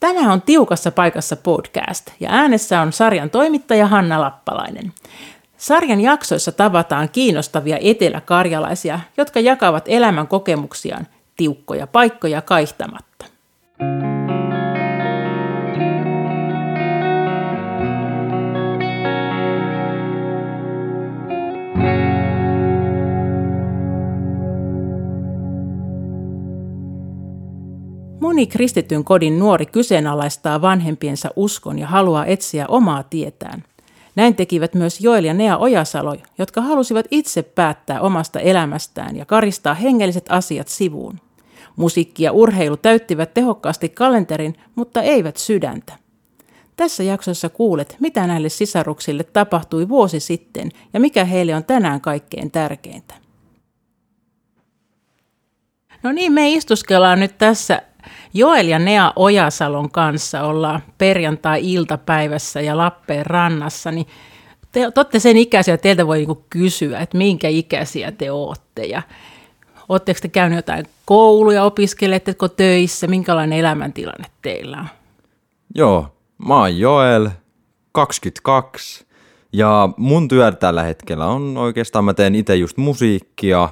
Tänään on Tiukassa paikassa podcast ja äänessä on sarjan toimittaja Hanna Lappalainen. Sarjan jaksoissa tavataan kiinnostavia eteläkarjalaisia, jotka jakavat elämän kokemuksiaan tiukkoja paikkoja kaihtamatta. Moni kristityn kodin nuori kyseenalaistaa vanhempiensa uskon ja haluaa etsiä omaa tietään. Näin tekivät myös Joel ja Nea Ojasalo, jotka halusivat itse päättää omasta elämästään ja karistaa hengelliset asiat sivuun. Musiikki ja urheilu täyttivät tehokkaasti kalenterin, mutta eivät sydäntä. Tässä jaksossa kuulet, mitä näille sisaruksille tapahtui vuosi sitten ja mikä heille on tänään kaikkein tärkeintä. No niin, me istuskellaan nyt tässä Joel ja Nea Ojasalon kanssa ollaan perjantai-iltapäivässä ja Lappeen rannassa, niin te, te olette sen ikäisiä, että teiltä voi niinku kysyä, että minkä ikäisiä te olette ja Oletteko te käyneet jotain kouluja, opiskeletteko töissä, minkälainen elämäntilanne teillä on? Joo, mä oon Joel, 22, ja mun työ tällä hetkellä on oikeastaan, mä teen itse just musiikkia,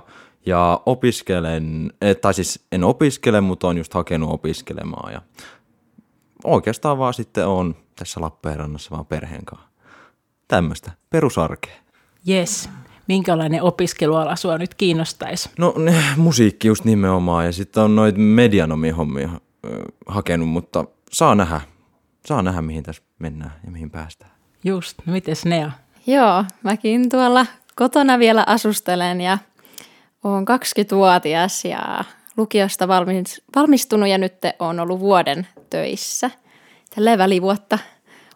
ja opiskelen, eh, tai siis en opiskele, mutta on just hakenut opiskelemaan ja oikeastaan vaan sitten on tässä Lappeenrannassa vaan perheen kanssa. Tämmöistä perusarkea. Yes. Minkälainen opiskeluala sua nyt kiinnostaisi? No ne, musiikki just nimenomaan ja sitten on noita medianomi hommia hakenut, mutta saa nähdä. Saa nähdä, mihin tässä mennään ja mihin päästään. Just, no mites Nea? Joo, mäkin tuolla kotona vielä asustelen ja olen 20-vuotias ja lukiosta valmistunut ja nyt on ollut vuoden töissä. Tällä välivuotta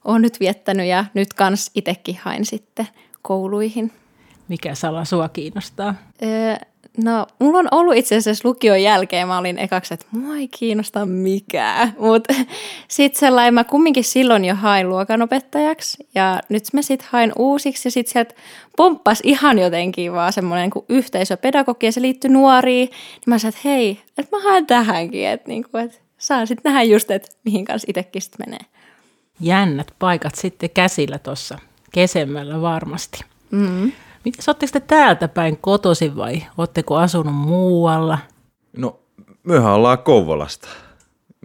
olen nyt viettänyt ja nyt kans itsekin hain sitten kouluihin. Mikä sala sua kiinnostaa? Öö, no, mulla on ollut itse asiassa lukion jälkeen, mä olin ekaksi, että mua ei kiinnosta mikään. Mutta sitten sellainen, mä kumminkin silloin jo hain luokanopettajaksi ja nyt mä sitten hain uusiksi ja sitten sieltä pomppas ihan jotenkin vaan semmoinen kuin yhteisöpedagogi ja se liittyi nuoriin. Niin mä sanoin, että hei, että mä haen tähänkin, että, niinku, että saan sitten nähdä just, että mihin kanssa itsekin sitten menee. Jännät paikat sitten käsillä tuossa kesemmällä varmasti. Mm-hmm. Miten oletteko te täältä päin kotosi vai oletteko asunut muualla? No, mehän ollaan Kouvolasta.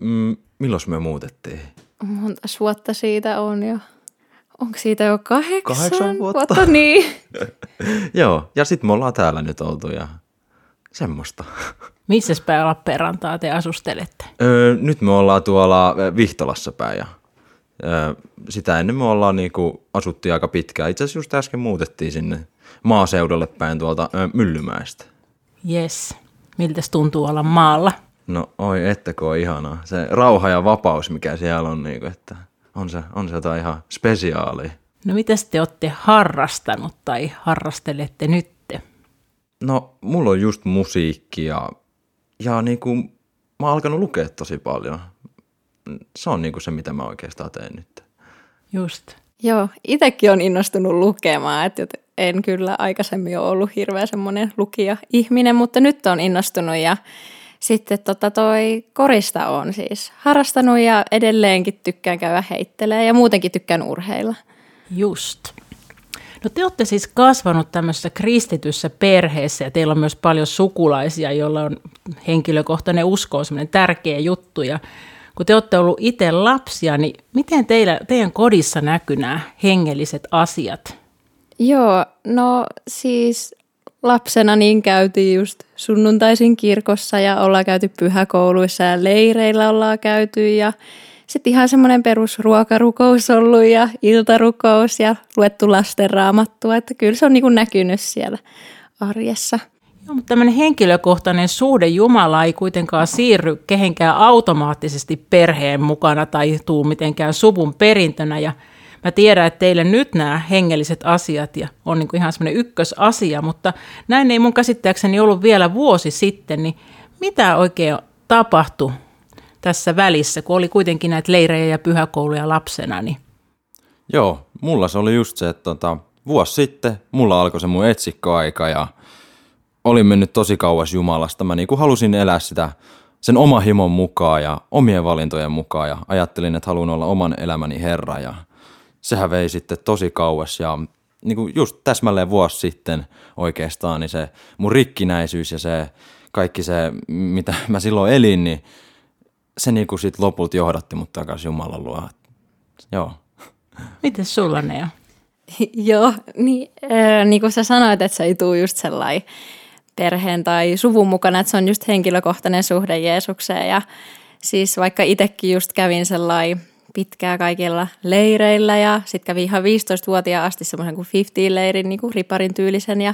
Mm, milloin me muutettiin? Monta vuotta siitä on jo. Onko siitä jo kahdeksan, kahdeksan vuotta? vuotta niin. Joo, ja sitten me ollaan täällä nyt oltu ja semmoista. Missä päin Lappeenrantaa te asustelette? Öö, nyt me ollaan tuolla Vihtolassa päin ja öö, sitä ennen me ollaan niinku asuttiin aika pitkään. Itse asiassa just äsken muutettiin sinne maaseudulle päin tuolta ö, Myllymäestä. Yes. Miltä tuntuu olla maalla? No oi, ettäkö on ihanaa. Se rauha ja vapaus, mikä siellä on, niin kuin, että on se, on se jotain ihan spesiaalia. No mitä te olette harrastanut tai harrastelette nyt? No mulla on just musiikki ja, ja niin kuin, mä oon alkanut lukea tosi paljon. Se on niin kuin se, mitä mä oikeastaan teen nyt. Just. Joo, itsekin on innostunut lukemaan, että en kyllä aikaisemmin ole ollut hirveän semmoinen lukija-ihminen, mutta nyt on innostunut ja sitten tota toi korista on siis harrastanut ja edelleenkin tykkään käydä heittelee ja muutenkin tykkään urheilla. Just. No te olette siis kasvanut tämmöisessä kristityssä perheessä ja teillä on myös paljon sukulaisia, joilla on henkilökohtainen usko on semmoinen tärkeä juttu. Ja kun te olette ollut itse lapsia, niin miten teillä, teidän kodissa näkyy nämä hengelliset asiat? Joo, no siis lapsena niin käytiin just sunnuntaisin kirkossa ja ollaan käyty pyhäkouluissa ja leireillä ollaan käyty ja sitten ihan semmoinen perusruokarukous ollut ja iltarukous ja luettu lasten raamattua, että kyllä se on niin näkynyt siellä arjessa. Joo, mutta tämmöinen henkilökohtainen suhde Jumala ei kuitenkaan siirry kehenkään automaattisesti perheen mukana tai tuu mitenkään suvun perintönä ja Mä tiedän, että teille nyt nämä hengelliset asiat ja on niin kuin ihan semmoinen ykkösasia, mutta näin ei mun käsittääkseni ollut vielä vuosi sitten, niin mitä oikein tapahtui tässä välissä, kun oli kuitenkin näitä leirejä ja pyhäkouluja lapsena? Niin... Joo, mulla se oli just se, että tota, vuosi sitten mulla alkoi se mun etsikkoaika ja olin mennyt tosi kauas Jumalasta. Mä niin kuin halusin elää sitä sen oma himon mukaan ja omien valintojen mukaan ja ajattelin, että haluan olla oman elämäni herra ja sehän vei sitten tosi kauas ja niin kuin just täsmälleen vuosi sitten oikeastaan, niin se mun rikkinäisyys ja se kaikki se, mitä mä silloin elin, niin se niin kuin sit lopulta johdatti mut takaisin Jumalan luo. Joo. Miten sulla Nea? Joo, niin, äh, niin kuin sä sanoit, että se ei tule just sellainen perheen tai suvun mukana, että se on just henkilökohtainen suhde Jeesukseen. Ja siis vaikka itsekin just kävin sellainen pitkää kaikilla leireillä ja sitten kävin ihan 15-vuotiaan asti semmoisen kuin 50-leirin, niin kuin riparin tyylisen. Ja,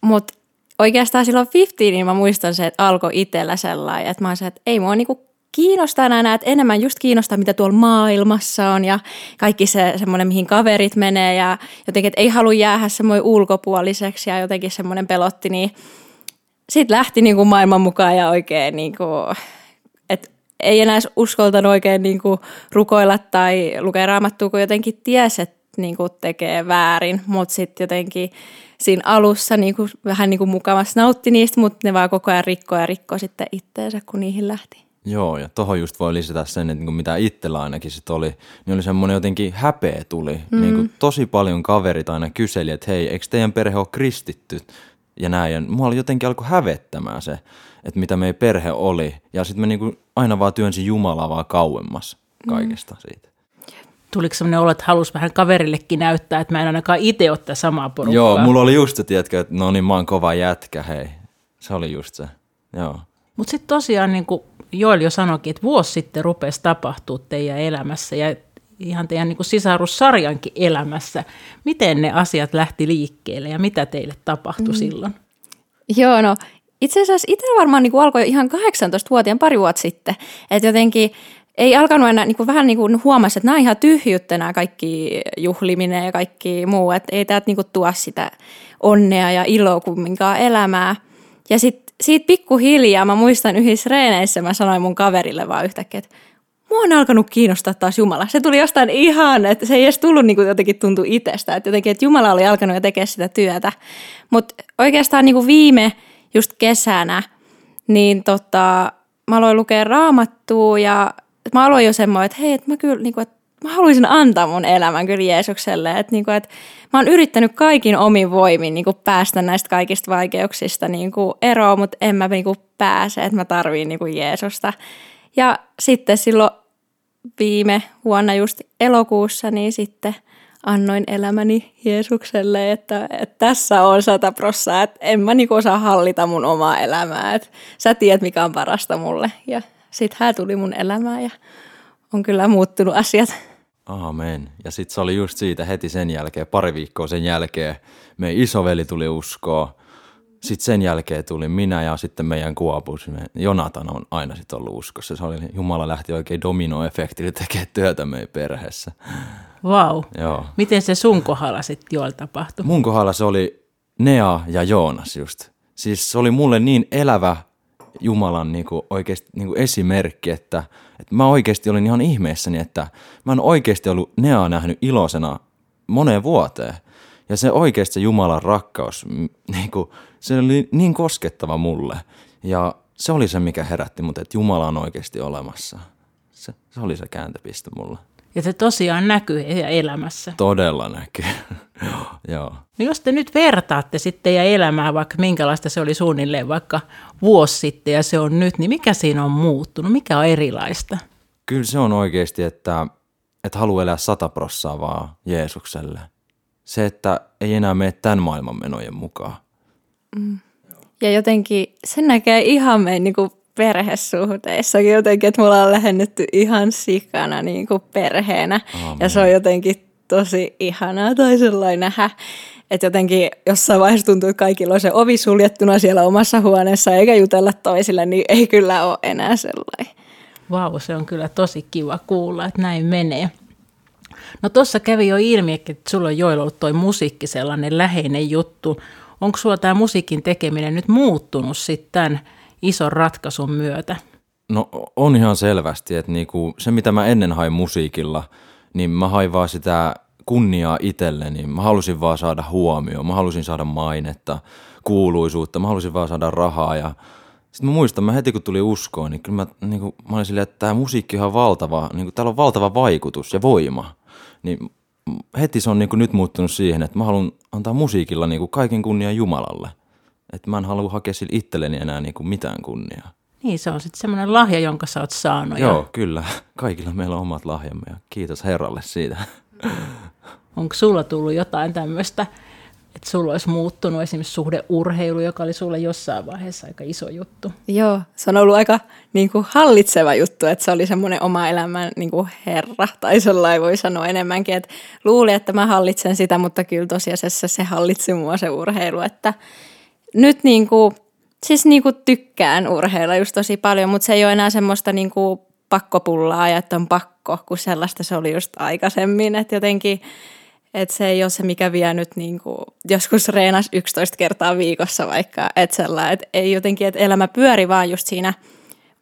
mutta oikeastaan silloin 50, niin mä muistan se, että alkoi itsellä sellainen, että mä olisin, että ei mua niinku kiinnostaa enää, että enemmän just kiinnostaa, mitä tuolla maailmassa on ja kaikki se semmoinen, mihin kaverit menee ja jotenkin, että ei halua jäädä semmoinen ulkopuoliseksi ja jotenkin semmoinen pelotti, niin sitten lähti niin kuin maailman mukaan ja oikein niin kuin, ei enää uskoltanut oikein niin kuin rukoilla tai lukea raamattua, kun jotenkin tiesi, että niin kuin tekee väärin, mutta sitten jotenkin siinä alussa niin kuin, vähän niin kuin mukavasti nautti niistä, mutta ne vaan koko ajan rikkoi ja rikkoi sitten itteensä, kun niihin lähti. Joo, ja tohon just voi lisätä sen, että niin mitä itsellä ainakin sit oli, niin oli semmoinen jotenkin häpeä tuli. Mm. Niin kuin tosi paljon kaverit aina kyseli, että hei, eikö teidän perhe ole kristitty? Ja näin, ja mua oli jotenkin alkoi hävettämään se, että mitä meidän perhe oli. Ja sitten mä niin kuin aina vaan työnsin Jumalaa vaan kauemmas kaikesta mm. siitä. Tuliko sellainen olo, että halusi vähän kaverillekin näyttää, että mä en ainakaan itse ottaa samaa porukkaa? Joo, mulla oli just se, tiedätkö, että no niin, mä oon kova jätkä, hei. Se oli just se, joo. Mutta sitten tosiaan niin kuin Joel jo sanoikin, että vuosi sitten rupesi tapahtua teidän elämässä ja ihan teidän niin sisarussarjankin elämässä. Miten ne asiat lähti liikkeelle ja mitä teille tapahtui mm. silloin? Joo, no itse asiassa itse varmaan niin kuin alkoi ihan 18-vuotiaan pari vuotta sitten. Että jotenkin ei alkanut enää niin kuin vähän niin kuin huomasi, että nämä on ihan tyhjyttä nämä kaikki juhliminen ja kaikki muu. Että ei täältä niin kuin tuo sitä onnea ja iloa kumminkaan elämää. Ja sitten siitä pikkuhiljaa, mä muistan yhdessä reeneissä, mä sanoin mun kaverille vaan yhtäkkiä, että mua on alkanut kiinnostaa taas Jumala. Se tuli jostain ihan, että se ei edes tullut niin kuin jotenkin tuntu itsestä, että jotenkin, että Jumala oli alkanut jo tekemään sitä työtä. Mutta oikeastaan niin kuin viime just kesänä, niin tota, mä aloin lukea raamattua ja mä aloin jo semmoinen, että hei, että mä kyllä, niin kuin, että mä haluaisin antaa mun elämän kyllä Jeesukselle. Että, niin kuin, että mä oon yrittänyt kaikin omin voimin niin kuin päästä näistä kaikista vaikeuksista niin kuin eroon, mutta en mä niin kuin pääse, että mä tarviin niin kuin Jeesusta. Ja sitten silloin viime vuonna just elokuussa, niin sitten annoin elämäni Jeesukselle, että, että tässä on sata prossaa, että en mä niinku osaa hallita mun omaa elämää, että sä tiedät mikä on parasta mulle. Ja sitten hän tuli mun elämään ja on kyllä muuttunut asiat. Aamen. Ja sitten se oli just siitä heti sen jälkeen, pari viikkoa sen jälkeen, meidän isoveli tuli uskoa. Sitten sen jälkeen tuli minä ja sitten meidän kuopus. Jonatan on aina sitten ollut uskossa. Se oli, Jumala lähti oikein dominoefektillä tekemään työtä meidän perheessä. Vau. Wow. Miten se sun kohdalla sitten Joel tapahtui? Mun kohdalla se oli Nea ja Joonas just. Siis se oli mulle niin elävä Jumalan niin kuin oikeasti niin kuin esimerkki, että, että mä oikeasti olin ihan ihmeessäni, että mä en oikeasti ollut Nea nähnyt iloisena moneen vuoteen. Ja se oikeasti se Jumalan rakkaus, niin kuin, se oli niin koskettava mulle. Ja se oli se, mikä herätti mut, että Jumala on oikeasti olemassa. Se, se oli se kääntöpiste mulle. Ja se tosiaan näkyy elämässä. Todella näkyy. Joo. No jos te nyt vertaatte sitten ja elämää, vaikka minkälaista se oli suunnilleen vaikka vuosi sitten ja se on nyt, niin mikä siinä on muuttunut? Mikä on erilaista? Kyllä se on oikeasti, että, että haluaa elää sata prossaa vaan Jeesukselle. Se, että ei enää mene tämän maailman menojen mukaan. Mm. Ja jotenkin se näkee ihan meidän niin perhesuhteissakin jotenkin, että mulla on lähennetty ihan sikana niin kuin perheenä. Aamen. Ja se on jotenkin tosi ihanaa tai sellainen nähdä. Että jotenkin jossain vaiheessa tuntuu, että kaikilla on se ovi suljettuna siellä omassa huoneessa eikä jutella toisille, niin ei kyllä ole enää sellainen. Vau, se on kyllä tosi kiva kuulla, että näin menee. No tuossa kävi jo ilmi, että sulla on Joel ollut toi musiikki sellainen läheinen juttu. Onko sulla tämä musiikin tekeminen nyt muuttunut sitten ison ratkaisun myötä? No on ihan selvästi, että niinku, se mitä mä ennen hain musiikilla, niin mä hain vaan sitä kunniaa itselleni. Mä halusin vaan saada huomioon, mä halusin saada mainetta, kuuluisuutta, mä halusin vaan saada rahaa ja Sitten mä muistan, mä heti kun tuli uskoon, niin kyllä mä, niin kuin, mä olin silleen, että tämä musiikki on valtava, niin kuin, täällä on valtava vaikutus ja voima. Niin heti se on niin kuin nyt muuttunut siihen, että mä haluan antaa musiikilla niin kuin kaiken kunnian Jumalalle. Että mä en halua hakea sille itselleni enää niin kuin mitään kunniaa. Niin, se on sitten semmoinen lahja, jonka sä oot saanut. Joo, Ja kyllä. Kaikilla meillä on omat lahjamme ja kiitos Herralle siitä. onko sulla tullut jotain tämmöistä, että sulla olisi muuttunut esimerkiksi suhde urheilu, joka oli sulle jossain vaiheessa aika iso juttu? Joo, se on ollut aika niin kuin hallitseva juttu, että se oli semmoinen oma elämän niin kuin herra, tai sellainen voi sanoa enemmänkin, että luulin, että mä hallitsen sitä, mutta kyllä tosiasiassa se hallitsi mua se urheilu, että nyt niin kuin, siis niin kuin tykkään urheilla just tosi paljon, mutta se ei ole enää semmoista niin kuin pakkopullaa ja että on pakko, kun sellaista se oli just aikaisemmin, että jotenkin että se ei ole se, mikä vie nyt niin kuin, joskus reenas 11 kertaa viikossa vaikka, että sellainen, että ei jotenkin, että elämä pyöri vaan just siinä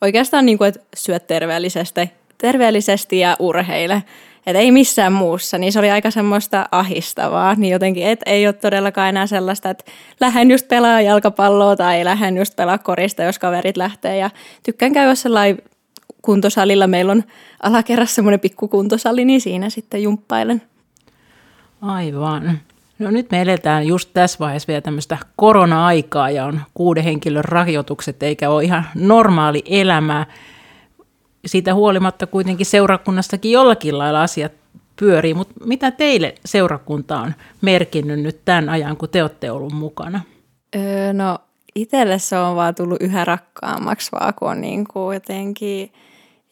oikeastaan niin kuin, että syöt terveellisesti, terveellisesti ja urheile. Että ei missään muussa, niin se oli aika semmoista ahistavaa, niin jotenkin, että ei ole todellakaan enää sellaista, että lähden just pelaa jalkapalloa tai lähden just pelaa korista, jos kaverit lähtee ja tykkään käydä sellainen kuntosalilla. Meillä on alakerrassa semmoinen pikkukuntosali, niin siinä sitten jumppailen. Aivan. No nyt me eletään just tässä vaiheessa vielä tämmöistä korona-aikaa ja on kuuden henkilön rajoitukset eikä ole ihan normaali elämää. Siitä huolimatta kuitenkin seurakunnassakin jollakin lailla asiat pyörii, mutta mitä teille seurakunta on merkinnyt nyt tämän ajan, kun te olette ollut mukana? Öö, no itselle se on vaan tullut yhä rakkaammaksi vaan, kun on niin kuin jotenkin,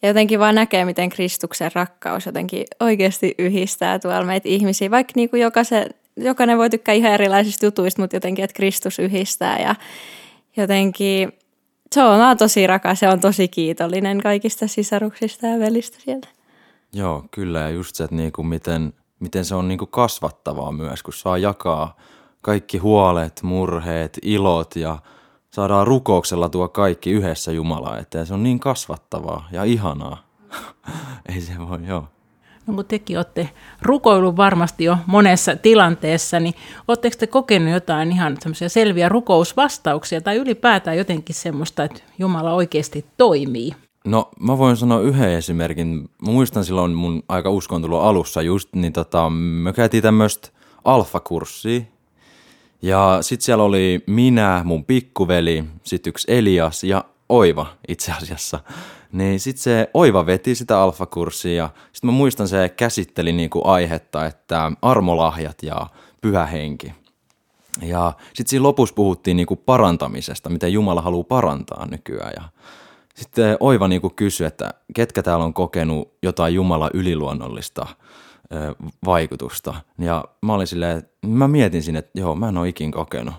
ja jotenkin vaan näkee, miten Kristuksen rakkaus jotenkin oikeasti yhdistää tuolla meitä ihmisiä, vaikka niin kuin jokaisen, jokainen voi tykkää ihan erilaisista jutuista, mutta jotenkin, että Kristus yhdistää ja jotenkin se on vaan tosi rakas ja on tosi kiitollinen kaikista sisaruksista ja velistä sieltä. Joo, kyllä. Ja just se, että niinku miten, miten se on niinku kasvattavaa myös, kun saa jakaa kaikki huolet, murheet, ilot ja saadaan rukouksella tuo kaikki yhdessä Jumalaa eteen. Se on niin kasvattavaa ja ihanaa. Ei se voi, joo. No kun tekin olette rukoillut varmasti jo monessa tilanteessa, niin oletteko te kokenut jotain ihan semmoisia selviä rukousvastauksia tai ylipäätään jotenkin semmoista, että Jumala oikeasti toimii? No mä voin sanoa yhden esimerkin. Mä muistan silloin mun aika uskontulon alussa just, niin tota, me käytiin tämmöistä alfakurssia. Ja sit siellä oli minä, mun pikkuveli, sit yksi Elias ja Oiva itse asiassa. Niin sit se Oiva veti sitä alfakurssia ja sit mä muistan se käsitteli niinku aihetta, että armolahjat ja pyhä henki. Ja sitten siinä lopussa puhuttiin niinku parantamisesta, miten Jumala haluaa parantaa nykyään. Ja sitten Oiva niinku kysyi, että ketkä täällä on kokenut jotain Jumala yliluonnollista vaikutusta. Ja mä olin silleen, mä mietin sinne, että joo, mä en ole ikin kokenut.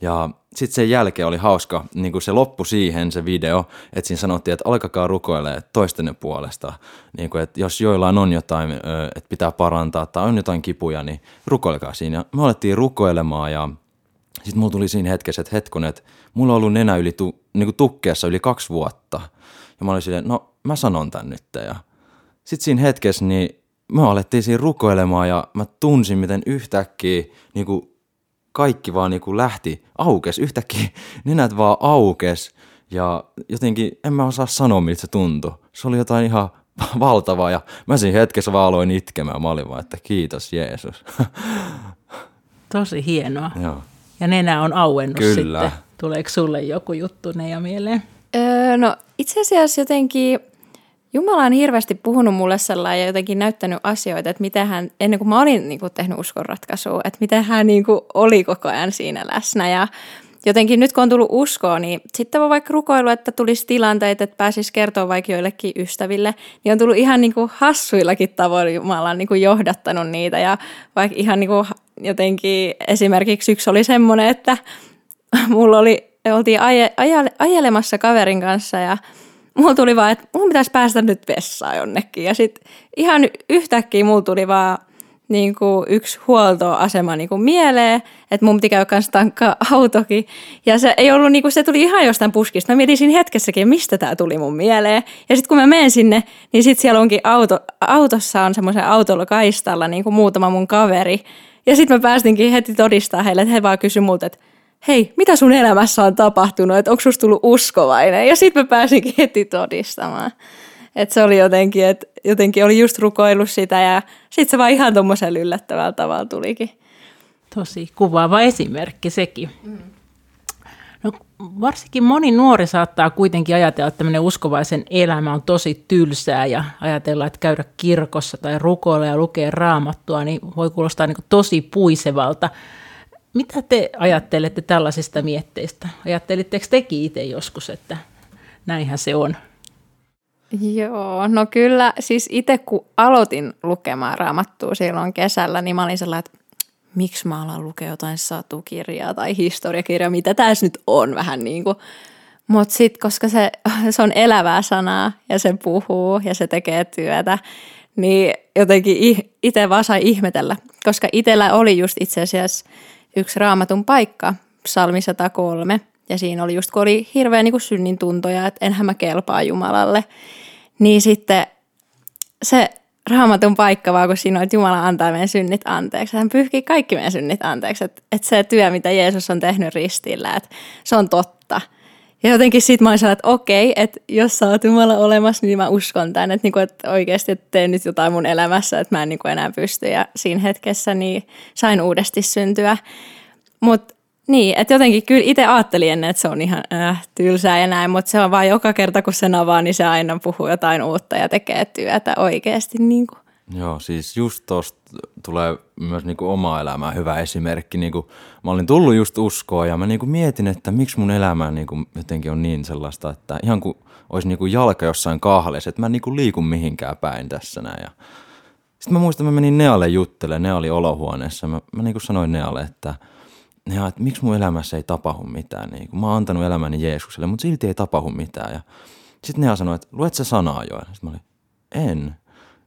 Ja sitten sen jälkeen oli hauska, niin kuin se loppu siihen se video, että siinä sanottiin, että alkakaa rukoilemaan toistenne puolesta. Niin kuin, että jos joillain on jotain, että pitää parantaa tai on jotain kipuja, niin rukoilkaa siinä. Ja me alettiin rukoilemaan ja sitten mulla tuli siinä hetkessä, että hetkun, että mulla on ollut nenä yli tu, niin kuin tukkeessa yli kaksi vuotta. Ja mä olin silleen, no mä sanon tän nyt. Ja sitten siinä hetkessä niin me alettiin siinä rukoilemaan ja mä tunsin, miten yhtäkkiä niin kuin kaikki vaan niin kuin lähti, aukes, yhtäkkiä nenät vaan aukes. Ja jotenkin, en mä osaa sanoa, miltä se tuntui. Se oli jotain ihan valtavaa ja mä siinä hetkessä vaan aloin itkemään. Mä olin vaan, että kiitos Jeesus. Tosi hienoa. Joo. Ja nenä on auennut Kyllä. sitten. Tuleeko sulle joku juttu Neija mieleen? Öö, no itse asiassa jotenkin Jumala on hirveästi puhunut mulle sellainen ja jotenkin näyttänyt asioita, että miten hän, ennen kuin mä olin niin kuin, tehnyt uskonratkaisua, että miten hän niin kuin, oli koko ajan siinä läsnä. Ja jotenkin nyt kun on tullut uskoa, niin sitten voi vaikka rukoilu, että tulisi tilanteita, että pääsisi kertoa vaikka joillekin ystäville, niin on tullut ihan niin kuin hassuillakin tavoin Jumala niin kuin johdattanut niitä. Ja vaikka ihan niin kuin jotenkin esimerkiksi yksi oli semmoinen, että mulla oli, oltiin aje, aje, ajelemassa kaverin kanssa ja mulla tuli vaan, että mun pitäisi päästä nyt vessaan jonnekin. Ja sitten ihan yhtäkkiä mulla tuli vaan niin kuin yksi huoltoasema niin kuin mieleen, että mun piti käydä kanssa tankkaa autokin. Ja se ei ollut, niin kuin, se tuli ihan jostain puskista. Mä mietin siinä hetkessäkin, mistä tämä tuli mun mieleen. Ja sitten kun mä menen sinne, niin sitten siellä onkin auto, autossa on semmoisen autolla kaistalla niin kuin muutama mun kaveri. Ja sitten mä päästinkin heti todistaa heille, että he vaan kysyi multa, että hei, mitä sun elämässä on tapahtunut, että onko susta tullut uskovainen? Ja sitten mä pääsinkin heti todistamaan. Että se oli jotenkin, että jotenkin oli just rukoillut sitä ja sitten se vaan ihan tuommoisella yllättävällä tavalla tulikin. Tosi kuvaava esimerkki sekin. No, varsinkin moni nuori saattaa kuitenkin ajatella, että tämmöinen uskovaisen elämä on tosi tylsää ja ajatella, että käydä kirkossa tai rukoilla ja lukea raamattua, niin voi kuulostaa niin tosi puisevalta. Mitä te ajattelette tällaisista mietteistä? Ajattelitteko tekin itse joskus, että näinhän se on? Joo, no kyllä siis itse kun aloitin lukemaan raamattua silloin kesällä, niin mä olin sellainen, että miksi mä alan lukea jotain satukirjaa tai historiakirjaa, mitä tässä nyt on vähän niin kuin. Mutta sitten, koska se, se on elävää sanaa ja se puhuu ja se tekee työtä, niin jotenkin itse vaan sai ihmetellä. Koska itsellä oli just itse asiassa yksi raamatun paikka, psalmi 103, ja siinä oli just, kun oli hirveä niin synnin tuntoja, että enhän mä kelpaa Jumalalle, niin sitten se raamatun paikka, vaan kun siinä on, että Jumala antaa meidän synnit anteeksi. Hän pyyhkii kaikki meidän synnit anteeksi. Että, että se työ, mitä Jeesus on tehnyt ristillä, että se on totta. Ja jotenkin sitten mä olin että okei, että jos sä oot Jumala olemassa, niin mä uskon tämän. Että, niinku, että oikeasti että teen nyt jotain mun elämässä, että mä en niinku enää pysty. Ja siinä hetkessä niin sain uudesti syntyä. Mutta niin, että jotenkin kyllä itse ajattelin ennen, että se on ihan äh, tylsää ja näin, mutta se on vaan joka kerta, kun sen avaa, niin se aina puhuu jotain uutta ja tekee työtä oikeasti. Niin kuin. Joo, siis just tuosta tulee myös niinku oma elämää hyvä esimerkki. Niinku, mä olin tullut just uskoa ja mä niinku mietin, että miksi mun elämä niinku jotenkin on niin sellaista, että ihan kuin olisi niinku jalka jossain kahlessa, että mä en niinku liiku mihinkään päin tässä näin. Ja sitten mä muistan, että mä menin Nealle juttelemaan, Ne oli olohuoneessa. Mä, mä niinku sanoin Nealle, että – ja että miksi mun elämässä ei tapahdu mitään. Niin kun mä oon antanut elämäni Jeesukselle, mutta silti ei tapahdu mitään. Ja sitten ne sanoi, että luet sä sanaa jo? Sitten mä olin, en.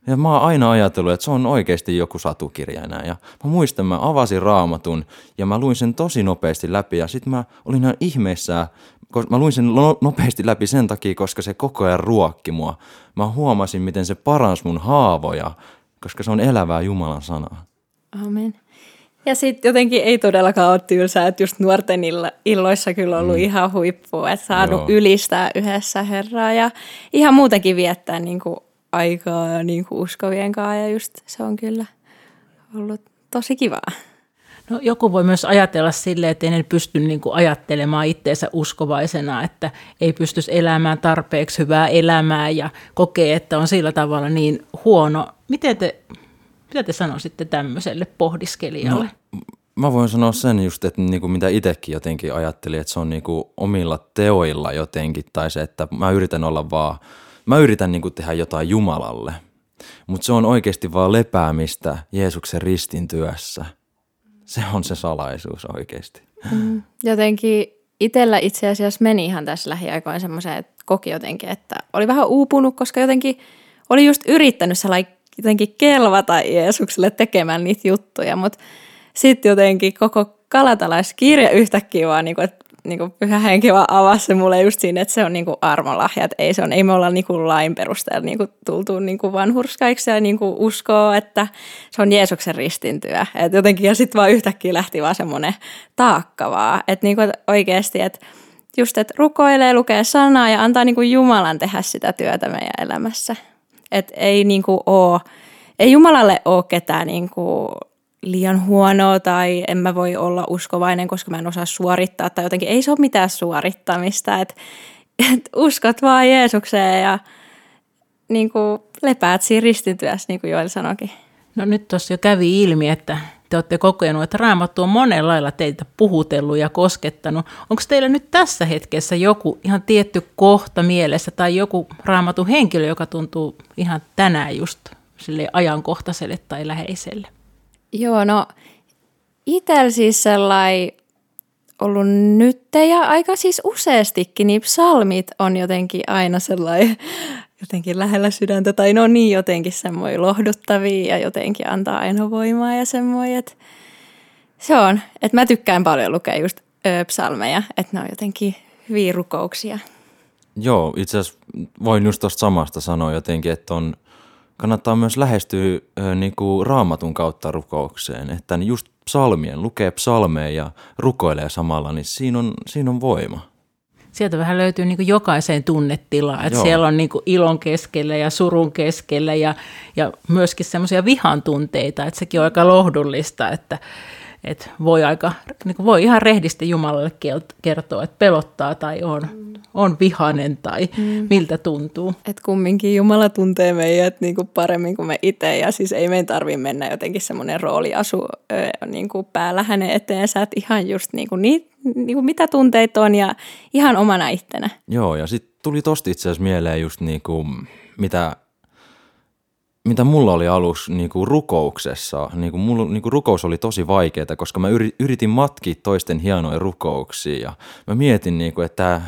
Ja mä oon aina ajatellut, että se on oikeasti joku satukirja enää. Ja mä muistan, mä avasin raamatun ja mä luin sen tosi nopeasti läpi. Ja sitten mä olin ihan ihmeessä, koska mä luin sen no-, nopeasti läpi sen takia, koska se koko ajan ruokki mua. Mä huomasin, miten se paransi mun haavoja, koska se on elävää Jumalan sanaa. Amen. Ja sitten jotenkin ei todellakaan ole tylsää, että just nuorten illo- illoissa kyllä ollut mm. ihan huippua, että saanut Joo. ylistää yhdessä Herraa ja ihan muutenkin viettää niin kuin aikaa niin kuin uskovien kanssa ja just se on kyllä ollut tosi kivaa. No, joku voi myös ajatella sille, että ei ne pysty niin kuin ajattelemaan itseensä uskovaisena, että ei pystyisi elämään tarpeeksi hyvää elämää ja kokee, että on sillä tavalla niin huono. Miten te mitä te sanoisitte tämmöiselle pohdiskelijalle? No, mä voin sanoa sen just, että niinku mitä itsekin jotenkin ajattelin, että se on niinku omilla teoilla jotenkin, tai se, että mä yritän olla vaan, mä yritän niinku tehdä jotain Jumalalle, mutta se on oikeasti vaan lepäämistä Jeesuksen ristin työssä. Se on se salaisuus oikeasti. Mm, jotenkin itsellä itse asiassa meni ihan tässä lähiaikoina semmoiseen, että koki jotenkin, että oli vähän uupunut, koska jotenkin oli just yrittänyt jotenkin kelvata Jeesukselle tekemään niitä juttuja, mutta sitten jotenkin koko kalatalaiskirja yhtäkkiä vaan, niin kuin, että niin kuin pyhä henki vaan avasi se mulle just siinä, että se on niin kuin armolahja, että ei, se on, ei me olla niin kuin lain perusteella niin kuin tultu niin kuin vanhurskaiksi ja niin kuin uskoo, että se on Jeesuksen ristintyä. Et jotenkin, ja sitten vaan yhtäkkiä lähti vaan semmoinen taakka vaan, että niin kuin oikeasti, että just, että rukoilee, lukee sanaa ja antaa niin kuin Jumalan tehdä sitä työtä meidän elämässä. Että ei niinku oo, ei Jumalalle ole ketään niinku liian huonoa tai en mä voi olla uskovainen, koska mä en osaa suorittaa tai jotenkin ei se ole mitään suorittamista. Että et uskot vaan Jeesukseen ja niinku lepäät siinä ristintyössä, niin kuin Joel sanoikin. No nyt tuossa jo kävi ilmi, että te olette kokenut, että raamattu on monella lailla teitä puhutellut ja koskettanut. Onko teillä nyt tässä hetkessä joku ihan tietty kohta mielessä tai joku raamatun henkilö, joka tuntuu ihan tänään just sille ajankohtaiselle tai läheiselle? Joo, no itsellä siis sellainen ollut nyt ja aika siis useastikin, niin psalmit on jotenkin aina sellainen jotenkin lähellä sydäntä, tai no niin jotenkin semmoinen lohduttavia ja jotenkin antaa aina voimaa ja semmoinen, että se on, että mä tykkään paljon lukea just psalmeja, että ne on jotenkin hyviä rukouksia. Joo, itse asiassa voin just tuosta samasta sanoa jotenkin, että on, kannattaa myös lähestyä ö, niinku raamatun kautta rukoukseen, että just psalmien, lukee psalmeja ja rukoilee samalla, niin siinä on, siinä on voima. Sieltä vähän löytyy niin jokaiseen tunnetilaan, että Joo. siellä on niin ilon keskellä ja surun keskellä ja, ja myöskin semmoisia vihan tunteita, että sekin on aika lohdullista, että, että voi, aika, niin voi ihan rehdisti Jumalalle kertoa, että pelottaa tai on, mm. on vihanen tai mm. miltä tuntuu. Et kumminkin Jumala tuntee meidät niin kuin paremmin kuin me itse ja siis ei meidän tarvitse mennä jotenkin semmoinen rooliasu niin kuin päällä hänen eteensä, että ihan just niin kuin, niin, niin kuin mitä tunteita on ja ihan omana ittenä. Joo ja sitten tuli tosta itse asiassa mieleen just niin kuin, mitä mitä mulla oli alussa niin kuin rukouksessa, niin kuin mulla, niin kuin rukous oli tosi vaikeaa, koska mä yritin matkia toisten hienoja rukouksia ja mä mietin, niin kuin, että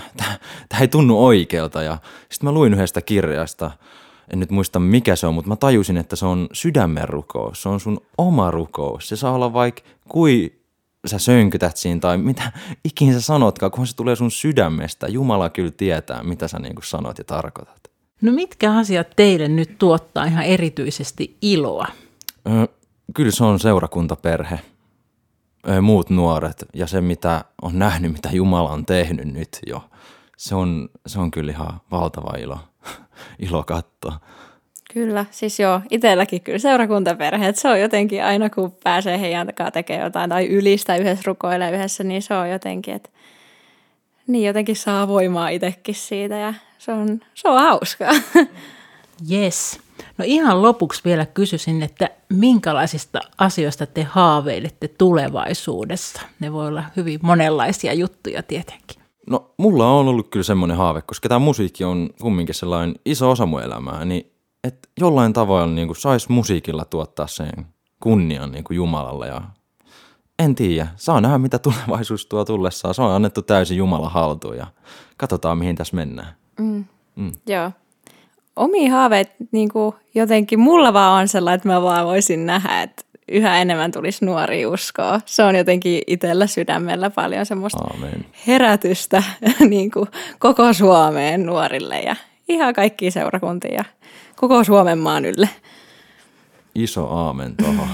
tämä ei tunnu oikealta ja sitten mä luin yhdestä kirjasta, en nyt muista mikä se on, mutta mä tajusin, että se on sydämen rukous, se on sun oma rukous, se saa olla vaikka kui sä sönkytät siinä tai mitä ikinä sä sanotkaan, kun se tulee sun sydämestä, Jumala kyllä tietää, mitä sä niin kuin sanot ja tarkoitat. No mitkä asiat teille nyt tuottaa ihan erityisesti iloa? Kyllä se on seurakuntaperhe, muut nuoret ja se, mitä on nähnyt, mitä Jumala on tehnyt nyt jo. Se on, se on kyllä ihan valtava ilo, ilo katsoa. Kyllä, siis joo, itselläkin kyllä seurakuntaperhe, että se on jotenkin aina kun pääsee heidän takaa tekemään jotain tai ylistä yhdessä rukoilee yhdessä, niin se on jotenkin, että niin jotenkin saa voimaa itsekin siitä ja se on, se on hauskaa. Yes. No ihan lopuksi vielä kysyisin, että minkälaisista asioista te haaveilette tulevaisuudessa? Ne voi olla hyvin monenlaisia juttuja tietenkin. No mulla on ollut kyllä semmoinen haave, koska tämä musiikki on kumminkin sellainen iso osa mun elämää, niin että jollain tavalla niin kuin sais musiikilla tuottaa sen kunnian niin kuin Jumalalle ja en tiedä. Saa nähdä, mitä tulevaisuus tuo tullessaan. Se on annettu täysin Jumalan haltuun ja katsotaan, mihin tässä mennään. Mm. Mm. Joo. Omi haaveet niin kuin jotenkin, mulla vaan on sellainen, että mä vaan voisin nähdä, että yhä enemmän tulisi nuori uskoa. Se on jotenkin itsellä sydämellä paljon semmoista Amen. herätystä niin kuin koko Suomeen nuorille ja ihan kaikkiin seurakuntiin ja koko Suomen maan ylle. Iso aamen tuohon.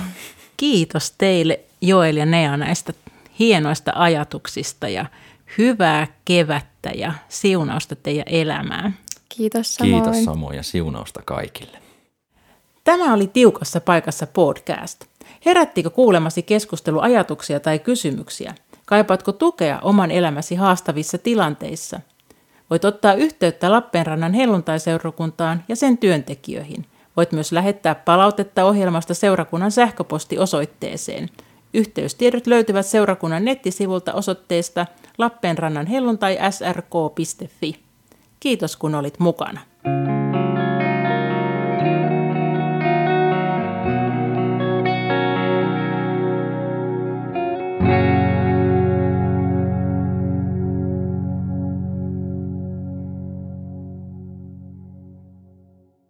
Kiitos teille Joel ja Nea näistä hienoista ajatuksista ja hyvää kevättä ja siunausta teidän elämään. Kiitos samoin. Kiitos samoin ja siunausta kaikille. Tämä oli Tiukassa paikassa podcast. Herättikö kuulemasi keskusteluajatuksia tai kysymyksiä? Kaipaatko tukea oman elämäsi haastavissa tilanteissa? Voit ottaa yhteyttä Lappeenrannan helluntaiseurakuntaan ja sen työntekijöihin. Voit myös lähettää palautetta ohjelmasta seurakunnan sähköpostiosoitteeseen. Yhteystiedot löytyvät seurakunnan nettisivulta osoitteesta lappeenrannan helluntai srk.fi. Kiitos kun olit mukana.